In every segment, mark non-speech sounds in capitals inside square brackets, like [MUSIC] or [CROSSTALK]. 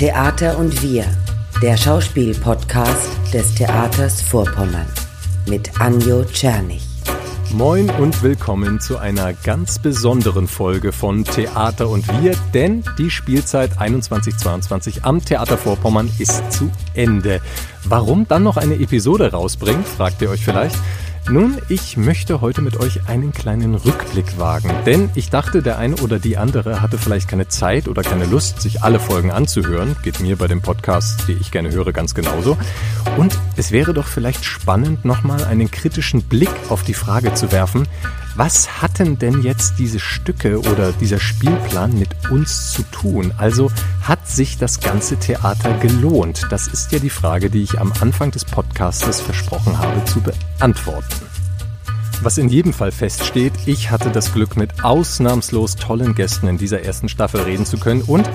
Theater und wir, der Schauspiel-Podcast des Theaters Vorpommern mit Anjo Czernig. Moin und willkommen zu einer ganz besonderen Folge von Theater und wir, denn die Spielzeit 21-22 am Theater Vorpommern ist zu Ende. Warum dann noch eine Episode rausbringt, fragt ihr euch vielleicht. Nun, ich möchte heute mit euch einen kleinen Rückblick wagen, denn ich dachte, der eine oder die andere hatte vielleicht keine Zeit oder keine Lust, sich alle Folgen anzuhören. Geht mir bei dem Podcast, die ich gerne höre, ganz genauso. Und es wäre doch vielleicht spannend, nochmal einen kritischen Blick auf die Frage zu werfen, was hatten denn jetzt diese Stücke oder dieser Spielplan mit uns zu tun? Also hat sich das ganze Theater gelohnt? Das ist ja die Frage, die ich am Anfang des Podcastes versprochen habe zu beantworten. Was in jedem Fall feststeht, ich hatte das Glück, mit ausnahmslos tollen Gästen in dieser ersten Staffel reden zu können und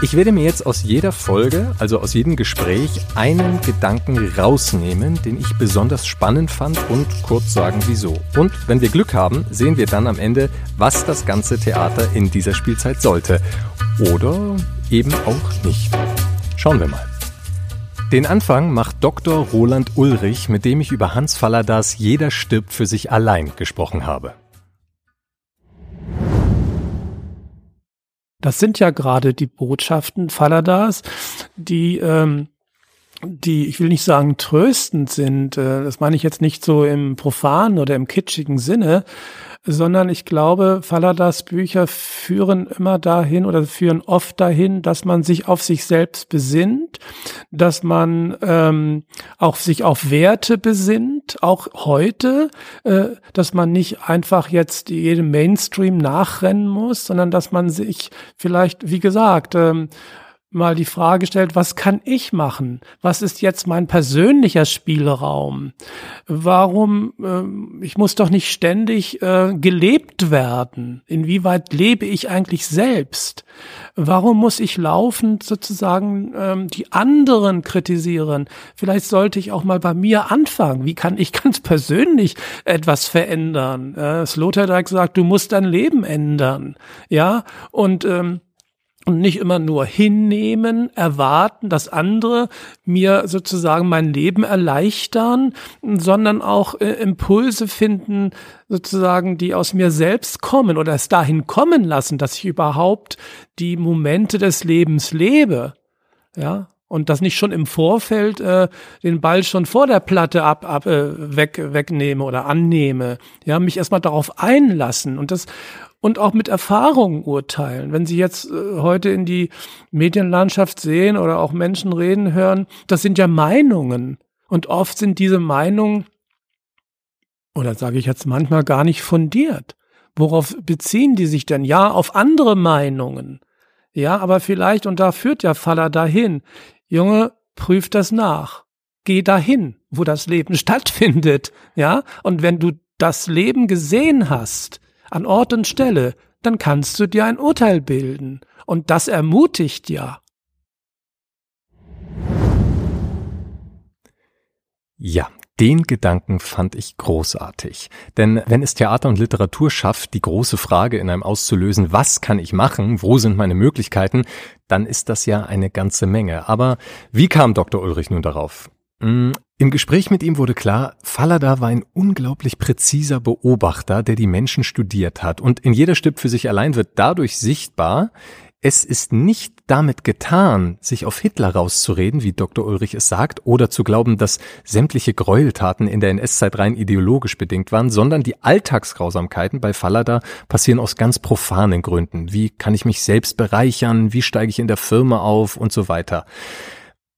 ich werde mir jetzt aus jeder Folge, also aus jedem Gespräch, einen Gedanken rausnehmen, den ich besonders spannend fand und kurz sagen, wieso. Und wenn wir Glück haben, sehen wir dann am Ende, was das ganze Theater in dieser Spielzeit sollte. Oder eben auch nicht. Schauen wir mal. Den Anfang macht Dr. Roland Ulrich, mit dem ich über Hans Falladas Jeder stirbt für sich allein gesprochen habe. Das sind ja gerade die Botschaften Falladas, die, ähm, die, ich will nicht sagen tröstend sind, äh, das meine ich jetzt nicht so im profanen oder im kitschigen Sinne, sondern ich glaube, Falladas Bücher führen immer dahin oder führen oft dahin, dass man sich auf sich selbst besinnt, dass man ähm, auch sich auf Werte besinnt, auch heute, äh, dass man nicht einfach jetzt jedem Mainstream nachrennen muss, sondern dass man sich vielleicht, wie gesagt, ähm, mal die Frage stellt, was kann ich machen? Was ist jetzt mein persönlicher Spielraum? Warum, äh, ich muss doch nicht ständig äh, gelebt werden. Inwieweit lebe ich eigentlich selbst? Warum muss ich laufend sozusagen ähm, die anderen kritisieren? Vielleicht sollte ich auch mal bei mir anfangen. Wie kann ich [LAUGHS] ganz persönlich etwas verändern? Äh, Sloterdijk sagt, du musst dein Leben ändern. Ja, und ähm, und nicht immer nur hinnehmen, erwarten, dass andere mir sozusagen mein Leben erleichtern, sondern auch äh, Impulse finden, sozusagen, die aus mir selbst kommen oder es dahin kommen lassen, dass ich überhaupt die Momente des Lebens lebe. Ja, und das nicht schon im Vorfeld äh, den Ball schon vor der Platte ab, ab äh, weg wegnehme oder annehme. Ja, mich erstmal darauf einlassen und das und auch mit Erfahrungen urteilen. Wenn Sie jetzt äh, heute in die Medienlandschaft sehen oder auch Menschen reden hören, das sind ja Meinungen. Und oft sind diese Meinungen, oder sage ich jetzt manchmal gar nicht fundiert. Worauf beziehen die sich denn? Ja, auf andere Meinungen. Ja, aber vielleicht, und da führt ja Faller dahin, Junge, prüf das nach. Geh dahin, wo das Leben [LAUGHS] stattfindet. Ja, und wenn du das Leben gesehen hast, an Ort und Stelle, dann kannst du dir ein Urteil bilden. Und das ermutigt ja. Ja, den Gedanken fand ich großartig. Denn wenn es Theater und Literatur schafft, die große Frage in einem auszulösen, was kann ich machen, wo sind meine Möglichkeiten, dann ist das ja eine ganze Menge. Aber wie kam Dr. Ulrich nun darauf? Mm, Im Gespräch mit ihm wurde klar, Fallada war ein unglaublich präziser Beobachter, der die Menschen studiert hat. Und in jeder Stipp für sich allein wird dadurch sichtbar, es ist nicht damit getan, sich auf Hitler rauszureden, wie Dr. Ulrich es sagt, oder zu glauben, dass sämtliche Gräueltaten in der NS-Zeit rein ideologisch bedingt waren, sondern die Alltagsgrausamkeiten bei Fallada passieren aus ganz profanen Gründen. Wie kann ich mich selbst bereichern? Wie steige ich in der Firma auf? Und so weiter.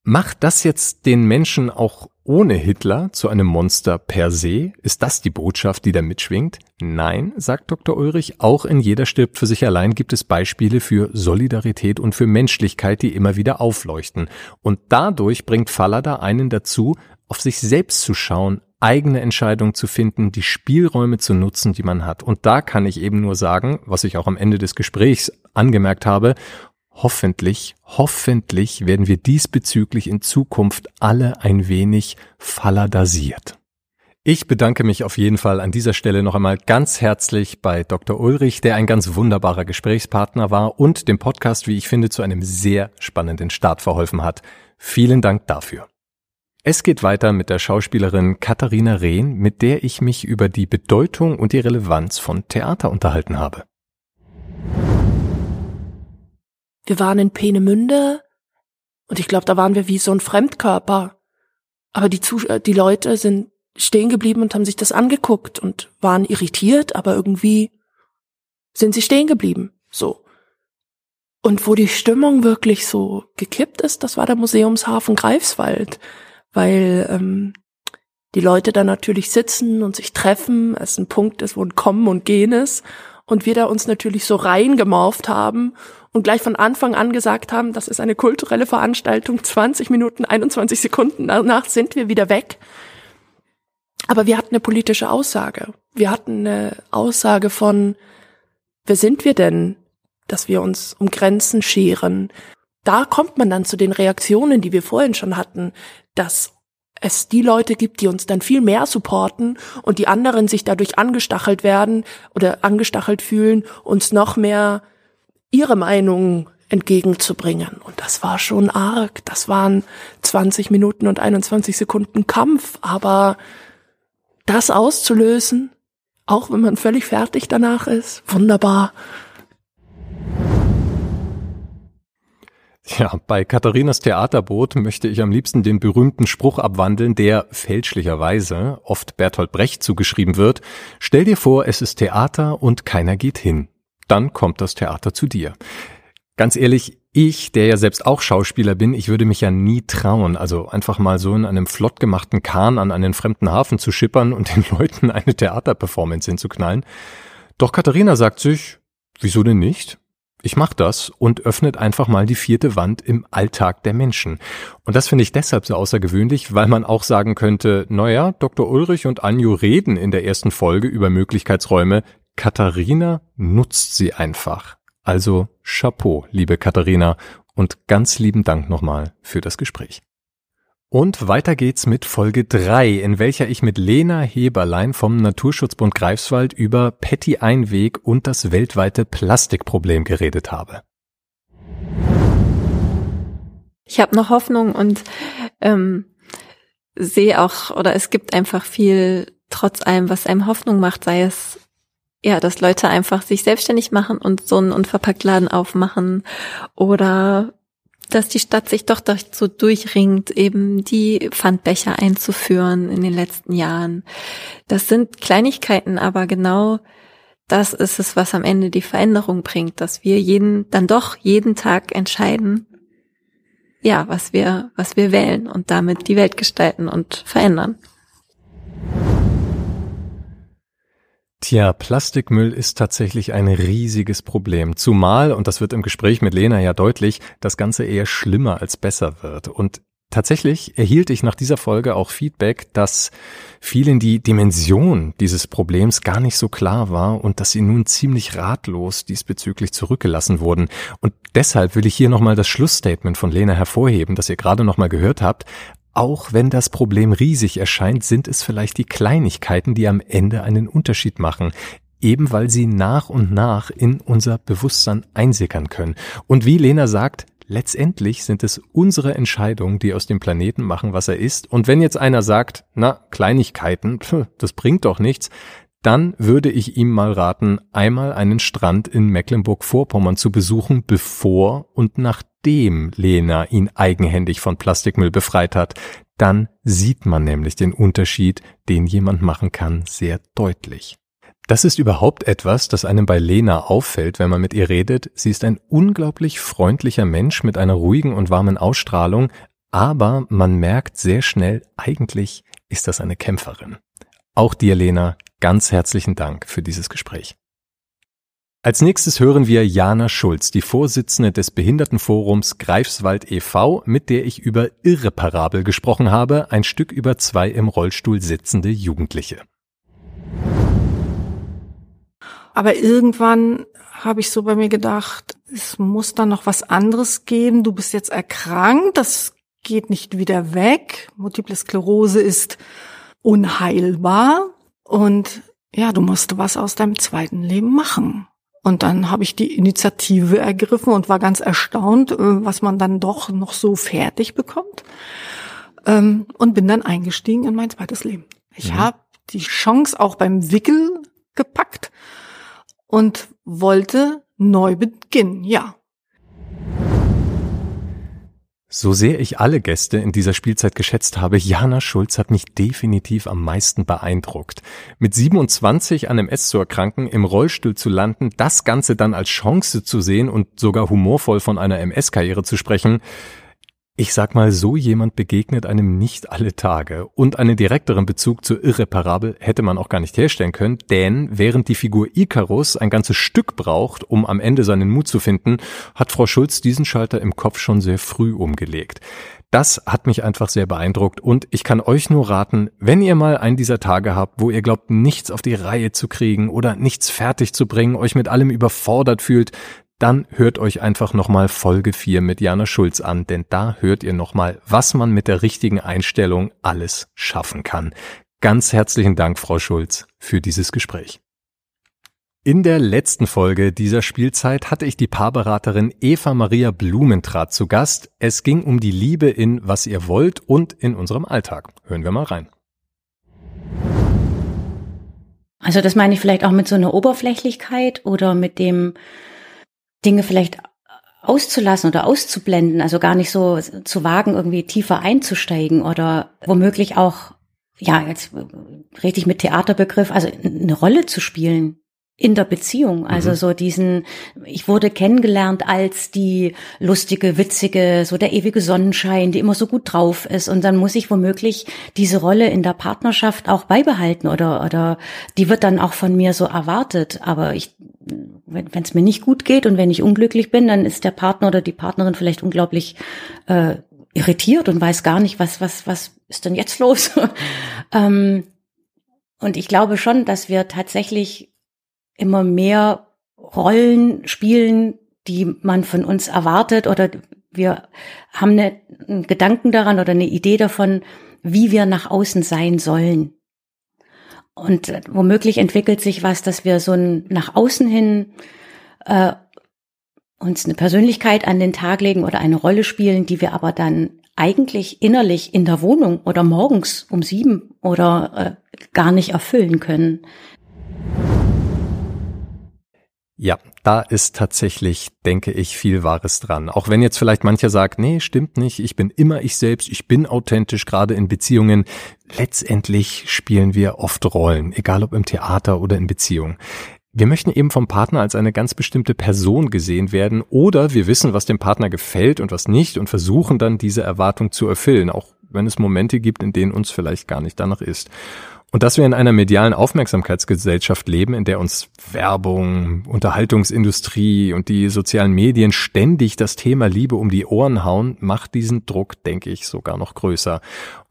Macht das jetzt den Menschen auch ohne Hitler zu einem Monster per se? Ist das die Botschaft, die da mitschwingt? Nein, sagt Dr. Ulrich, auch in jeder stirbt für sich allein gibt es Beispiele für Solidarität und für Menschlichkeit, die immer wieder aufleuchten. Und dadurch bringt Fallada einen dazu, auf sich selbst zu schauen, eigene Entscheidungen zu finden, die Spielräume zu nutzen, die man hat. Und da kann ich eben nur sagen, was ich auch am Ende des Gesprächs angemerkt habe, Hoffentlich, hoffentlich werden wir diesbezüglich in Zukunft alle ein wenig falladasiert. Ich bedanke mich auf jeden Fall an dieser Stelle noch einmal ganz herzlich bei Dr. Ulrich, der ein ganz wunderbarer Gesprächspartner war und dem Podcast, wie ich finde, zu einem sehr spannenden Start verholfen hat. Vielen Dank dafür. Es geht weiter mit der Schauspielerin Katharina Rehn, mit der ich mich über die Bedeutung und die Relevanz von Theater unterhalten habe. Wir waren in Peenemünde und ich glaube, da waren wir wie so ein Fremdkörper. Aber die, Zus die Leute sind stehen geblieben und haben sich das angeguckt und waren irritiert, aber irgendwie sind sie stehen geblieben. So. Und wo die Stimmung wirklich so gekippt ist, das war der Museumshafen Greifswald, weil ähm, die Leute da natürlich sitzen und sich treffen, es ein Punkt ist, wo ein Kommen und Gehen ist und wir da uns natürlich so reingemorft haben und gleich von Anfang an gesagt haben, das ist eine kulturelle Veranstaltung, 20 Minuten, 21 Sekunden danach sind wir wieder weg. Aber wir hatten eine politische Aussage. Wir hatten eine Aussage von, wer sind wir denn, dass wir uns um Grenzen scheren? Da kommt man dann zu den Reaktionen, die wir vorhin schon hatten, dass es die Leute gibt, die uns dann viel mehr supporten und die anderen sich dadurch angestachelt werden oder angestachelt fühlen, uns noch mehr ihre Meinung entgegenzubringen. Und das war schon arg. Das waren 20 Minuten und 21 Sekunden Kampf, aber das auszulösen, auch wenn man völlig fertig danach ist, wunderbar. Ja, bei Katharinas Theaterboot möchte ich am liebsten den berühmten Spruch abwandeln, der fälschlicherweise oft Bertolt Brecht zugeschrieben wird. Stell dir vor, es ist Theater und keiner geht hin. Dann kommt das Theater zu dir. Ganz ehrlich, ich, der ja selbst auch Schauspieler bin, ich würde mich ja nie trauen, also einfach mal so in einem flott gemachten Kahn an einen fremden Hafen zu schippern und den [LAUGHS] Leuten eine Theaterperformance hinzuknallen. Doch Katharina sagt sich, wieso denn nicht? Ich mach das und öffnet einfach mal die vierte Wand im Alltag der Menschen. Und das finde ich deshalb so außergewöhnlich, weil man auch sagen könnte, naja, Dr. Ulrich und Anju reden in der ersten Folge über Möglichkeitsräume. Katharina nutzt sie einfach. Also Chapeau, liebe Katharina, und ganz lieben Dank nochmal für das Gespräch. Und weiter geht's mit Folge 3, in welcher ich mit Lena Heberlein vom Naturschutzbund Greifswald über Petty Einweg und das weltweite Plastikproblem geredet habe. Ich habe noch Hoffnung und ähm, sehe auch, oder es gibt einfach viel, trotz allem, was einem Hoffnung macht, sei es ja, dass Leute einfach sich selbstständig machen und so einen Unverpacktladen aufmachen oder dass die Stadt sich doch dazu durchringt, eben die Pfandbecher einzuführen in den letzten Jahren. Das sind Kleinigkeiten, aber genau das ist es, was am Ende die Veränderung bringt, dass wir jeden, dann doch jeden Tag entscheiden, ja, was wir, was wir wählen und damit die Welt gestalten und verändern. Tja, Plastikmüll ist tatsächlich ein riesiges Problem. Zumal, und das wird im Gespräch mit Lena ja deutlich, das Ganze eher schlimmer als besser wird. Und tatsächlich erhielt ich nach dieser Folge auch Feedback, dass vielen die Dimension dieses Problems gar nicht so klar war und dass sie nun ziemlich ratlos diesbezüglich zurückgelassen wurden. Und deshalb will ich hier nochmal das Schlussstatement von Lena hervorheben, das ihr gerade nochmal gehört habt. Auch wenn das Problem riesig erscheint, sind es vielleicht die Kleinigkeiten, die am Ende einen Unterschied machen, eben weil sie nach und nach in unser Bewusstsein einsickern können. Und wie Lena sagt, letztendlich sind es unsere Entscheidungen, die aus dem Planeten machen, was er ist. Und wenn jetzt einer sagt, na, Kleinigkeiten, das bringt doch nichts, dann würde ich ihm mal raten, einmal einen Strand in Mecklenburg-Vorpommern zu besuchen, bevor und nachdem Lena ihn eigenhändig von Plastikmüll befreit hat. Dann sieht man nämlich den Unterschied, den jemand machen kann, sehr deutlich. Das ist überhaupt etwas, das einem bei Lena auffällt, wenn man mit ihr redet. Sie ist ein unglaublich freundlicher Mensch mit einer ruhigen und warmen Ausstrahlung, aber man merkt sehr schnell, eigentlich ist das eine Kämpferin. Auch dir, Lena, Ganz herzlichen Dank für dieses Gespräch. Als nächstes hören wir Jana Schulz, die Vorsitzende des Behindertenforums Greifswald e.V., mit der ich über irreparabel gesprochen habe, ein Stück über zwei im Rollstuhl sitzende Jugendliche. Aber irgendwann habe ich so bei mir gedacht, es muss da noch was anderes geben. Du bist jetzt erkrankt, das geht nicht wieder weg. Multiple Sklerose ist unheilbar und ja, du musst was aus deinem zweiten Leben machen. Und dann habe ich die Initiative ergriffen und war ganz erstaunt, äh, was man dann doch noch so fertig bekommt. Ähm, und bin dann eingestiegen in mein zweites Leben. Ich mhm. habe die Chance auch beim Wickel gepackt und wollte neu beginnen, ja. So sehr ich alle Gäste in dieser Spielzeit geschätzt habe, Jana Schulz hat mich definitiv am meisten beeindruckt. Mit 27 an MS zu erkranken, im Rollstuhl zu landen, das Ganze dann als Chance zu sehen und sogar humorvoll von einer MS-Karriere zu sprechen, ich sag mal, so jemand begegnet einem nicht alle Tage. Und einen direkteren Bezug zu Irreparabel hätte man auch gar nicht herstellen können, denn während die Figur Icarus ein ganzes Stück braucht, um am Ende seinen Mut zu finden, hat Frau Schulz diesen Schalter im Kopf schon sehr früh umgelegt. Das hat mich einfach sehr beeindruckt und ich kann euch nur raten, wenn ihr mal einen dieser Tage habt, wo ihr glaubt, nichts auf die Reihe zu kriegen oder nichts fertig zu bringen, euch mit allem überfordert fühlt, dann hört euch einfach nochmal Folge 4 mit Jana Schulz an, denn da hört ihr nochmal, was man mit der richtigen Einstellung alles schaffen kann. Ganz herzlichen Dank, Frau Schulz, für dieses Gespräch. In der letzten Folge dieser Spielzeit hatte ich die Paarberaterin Eva Maria Blumentrat zu Gast. Es ging um die Liebe in Was ihr wollt und in unserem Alltag. Hören wir mal rein. Also das meine ich vielleicht auch mit so einer Oberflächlichkeit oder mit dem Dinge vielleicht auszulassen oder auszublenden, also gar nicht so zu wagen, irgendwie tiefer einzusteigen oder womöglich auch, ja, jetzt rede ich mit Theaterbegriff, also eine Rolle zu spielen in der Beziehung. Also mhm. so diesen, ich wurde kennengelernt als die lustige, witzige, so der ewige Sonnenschein, die immer so gut drauf ist. Und dann muss ich womöglich diese Rolle in der Partnerschaft auch beibehalten oder, oder die wird dann auch von mir so erwartet. Aber ich, wenn es mir nicht gut geht und wenn ich unglücklich bin, dann ist der Partner oder die Partnerin vielleicht unglaublich äh, irritiert und weiß gar nicht, was, was, was ist denn jetzt los? [LAUGHS] ähm, und ich glaube schon, dass wir tatsächlich immer mehr Rollen spielen, die man von uns erwartet oder wir haben eine, einen Gedanken daran oder eine Idee davon, wie wir nach außen sein sollen. Und womöglich entwickelt sich was, dass wir so ein nach außen hin äh, uns eine Persönlichkeit an den Tag legen oder eine Rolle spielen, die wir aber dann eigentlich innerlich in der Wohnung oder morgens um sieben oder äh, gar nicht erfüllen können. Ja, da ist tatsächlich, denke ich, viel Wahres dran. Auch wenn jetzt vielleicht mancher sagt, nee, stimmt nicht, ich bin immer ich selbst, ich bin authentisch, gerade in Beziehungen. Letztendlich spielen wir oft Rollen, egal ob im Theater oder in Beziehungen. Wir möchten eben vom Partner als eine ganz bestimmte Person gesehen werden oder wir wissen, was dem Partner gefällt und was nicht und versuchen dann diese Erwartung zu erfüllen, auch wenn es Momente gibt, in denen uns vielleicht gar nicht danach ist. Und dass wir in einer medialen Aufmerksamkeitsgesellschaft leben, in der uns Werbung, Unterhaltungsindustrie und die sozialen Medien ständig das Thema Liebe um die Ohren hauen, macht diesen Druck, denke ich, sogar noch größer.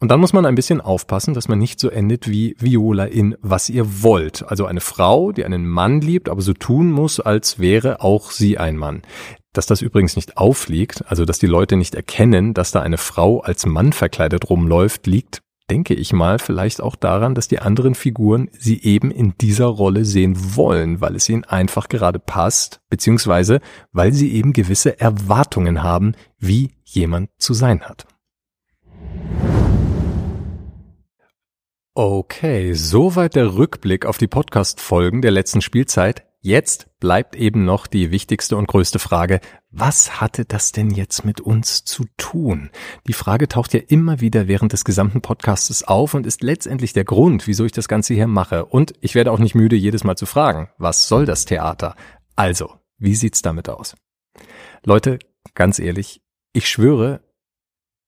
Und dann muss man ein bisschen aufpassen, dass man nicht so endet wie Viola in Was ihr wollt. Also eine Frau, die einen Mann liebt, aber so tun muss, als wäre auch sie ein Mann. Dass das übrigens nicht aufliegt, also dass die Leute nicht erkennen, dass da eine Frau als Mann verkleidet rumläuft, liegt denke ich mal, vielleicht auch daran, dass die anderen Figuren sie eben in dieser Rolle sehen wollen, weil es ihnen einfach gerade passt, beziehungsweise weil sie eben gewisse Erwartungen haben, wie jemand zu sein hat. Okay, soweit der Rückblick auf die Podcast-Folgen der letzten Spielzeit. Jetzt bleibt eben noch die wichtigste und größte Frage, was hatte das denn jetzt mit uns zu tun? Die Frage taucht ja immer wieder während des gesamten Podcastes auf und ist letztendlich der Grund, wieso ich das Ganze hier mache. Und ich werde auch nicht müde, jedes Mal zu fragen, was soll das Theater? Also, wie sieht's damit aus? Leute, ganz ehrlich, ich schwöre,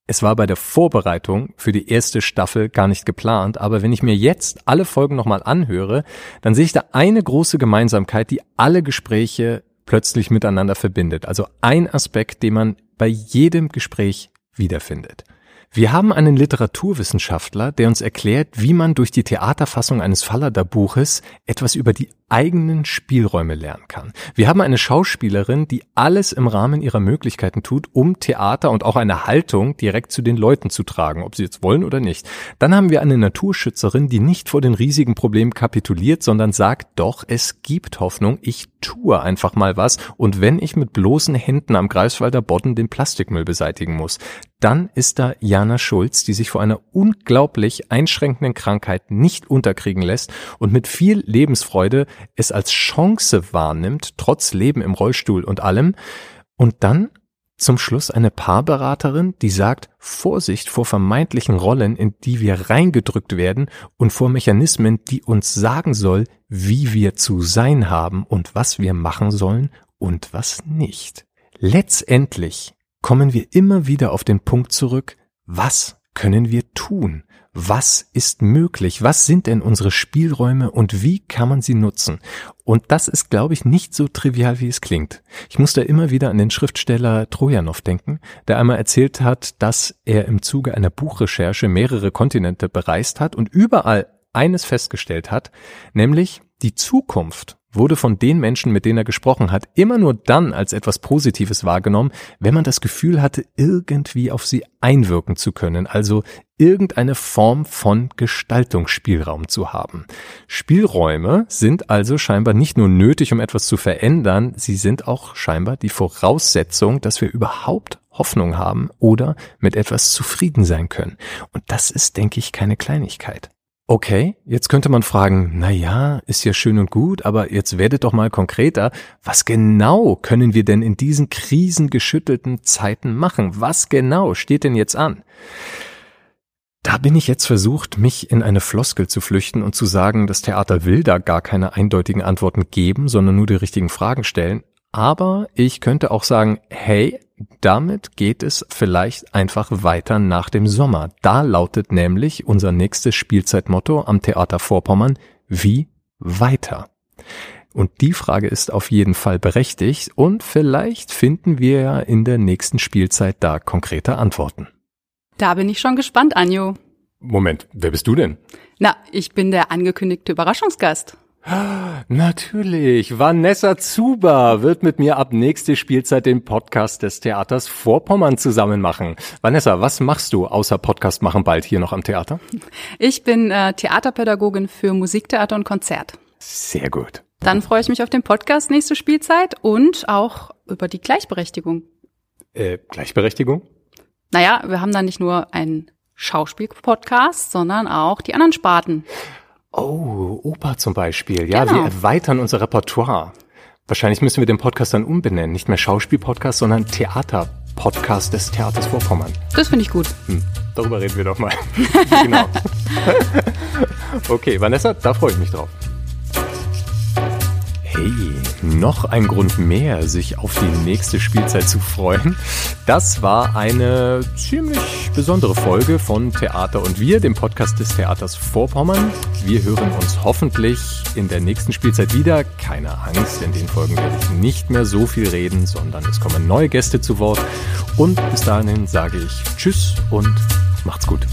es war bei der Vorbereitung für die erste Staffel gar nicht geplant, aber wenn ich mir jetzt alle Folgen nochmal anhöre, dann sehe ich da eine große Gemeinsamkeit, die alle Gespräche plötzlich miteinander verbindet. Also ein Aspekt, den man bei jedem Gespräch wiederfindet. Wir haben einen Literaturwissenschaftler, der uns erklärt, wie man durch die Theaterfassung eines Fallada-Buches etwas über die eigenen Spielräume lernen kann. Wir haben eine Schauspielerin, die alles im Rahmen ihrer Möglichkeiten tut, um Theater und auch eine Haltung direkt zu den Leuten zu tragen, ob sie jetzt wollen oder nicht. Dann haben wir eine Naturschützerin, die nicht vor den riesigen Problemen kapituliert, sondern sagt, doch, es gibt Hoffnung, ich tue einfach mal was und wenn ich mit bloßen Händen am Greifswalder Bodden den Plastikmüll beseitigen muss, dann ist da Jana Schulz, die sich vor einer unglaublich einschränkenden Krankheit nicht unterkriegen lässt und mit viel Lebensfreude es als Chance wahrnimmt, trotz Leben im Rollstuhl und allem. Und dann zum Schluss eine Paarberaterin, die sagt, Vorsicht vor vermeintlichen Rollen, in die wir reingedrückt werden und vor Mechanismen, die uns sagen soll, wie wir zu sein haben und was wir machen sollen und was nicht. Letztendlich kommen wir immer wieder auf den Punkt zurück, was können wir tun? Was ist möglich? Was sind denn unsere Spielräume und wie kann man sie nutzen? Und das ist, glaube ich, nicht so trivial, wie es klingt. Ich muss da immer wieder an den Schriftsteller Trojanow denken, der einmal erzählt hat, dass er im Zuge einer Buchrecherche mehrere Kontinente bereist hat und überall eines festgestellt hat, nämlich die Zukunft wurde von den Menschen, mit denen er gesprochen hat, immer nur dann als etwas Positives wahrgenommen, wenn man das Gefühl hatte, irgendwie auf sie einwirken zu können, also irgendeine Form von Gestaltungsspielraum zu haben. Spielräume sind also scheinbar nicht nur nötig, um etwas zu verändern, sie sind auch scheinbar die Voraussetzung, dass wir überhaupt Hoffnung haben oder mit etwas zufrieden sein können. Und das ist, denke ich, keine Kleinigkeit. Okay, jetzt könnte man fragen, na ja, ist ja schön und gut, aber jetzt werdet doch mal konkreter. Was genau können wir denn in diesen krisengeschüttelten Zeiten machen? Was genau steht denn jetzt an? Da bin ich jetzt versucht, mich in eine Floskel zu flüchten und zu sagen, das Theater will da gar keine eindeutigen Antworten geben, sondern nur die richtigen Fragen stellen. Aber ich könnte auch sagen, hey, damit geht es vielleicht einfach weiter nach dem Sommer. Da lautet nämlich unser nächstes Spielzeitmotto am Theater Vorpommern, wie weiter? Und die Frage ist auf jeden Fall berechtigt und vielleicht finden wir ja in der nächsten Spielzeit da konkrete Antworten. Da bin ich schon gespannt, Anjo. Moment, wer bist du denn? Na, ich bin der angekündigte Überraschungsgast. Natürlich. Vanessa Zuber wird mit mir ab nächste Spielzeit den Podcast des Theaters Vorpommern zusammen machen. Vanessa, was machst du außer Podcast machen bald hier noch am Theater? Ich bin äh, Theaterpädagogin für Musiktheater und Konzert. Sehr gut. Dann freue ich mich auf den Podcast nächste Spielzeit und auch über die Gleichberechtigung. Äh, Gleichberechtigung? Naja, wir haben da nicht nur einen Schauspiel-Podcast, sondern auch die anderen Sparten. Oh, Oper zum Beispiel. Ja, Genau. wir erweitern unser Repertoire. Wahrscheinlich müssen wir den Podcast dann umbenennen. Nicht mehr Schauspiel-Podcast, sondern Theater-Podcast des Theaters Vorpommern. Das finde ich gut. Hm, darüber reden wir doch mal. [LAUGHS] genau. [LAUGHS] okay, Vanessa, da freue ich mich drauf. Hey, noch ein Grund mehr, sich auf die nächste Spielzeit zu freuen. Das war eine ziemlich besondere Folge von Theater und wir, dem Podcast des Theaters Vorpommern. Wir hören uns hoffentlich in der nächsten Spielzeit wieder. Keine Angst, in den Folgen werde ich nicht mehr so viel reden, sondern es kommen neue Gäste zu Wort. Und bis dahin sage ich Tschüss und macht's gut.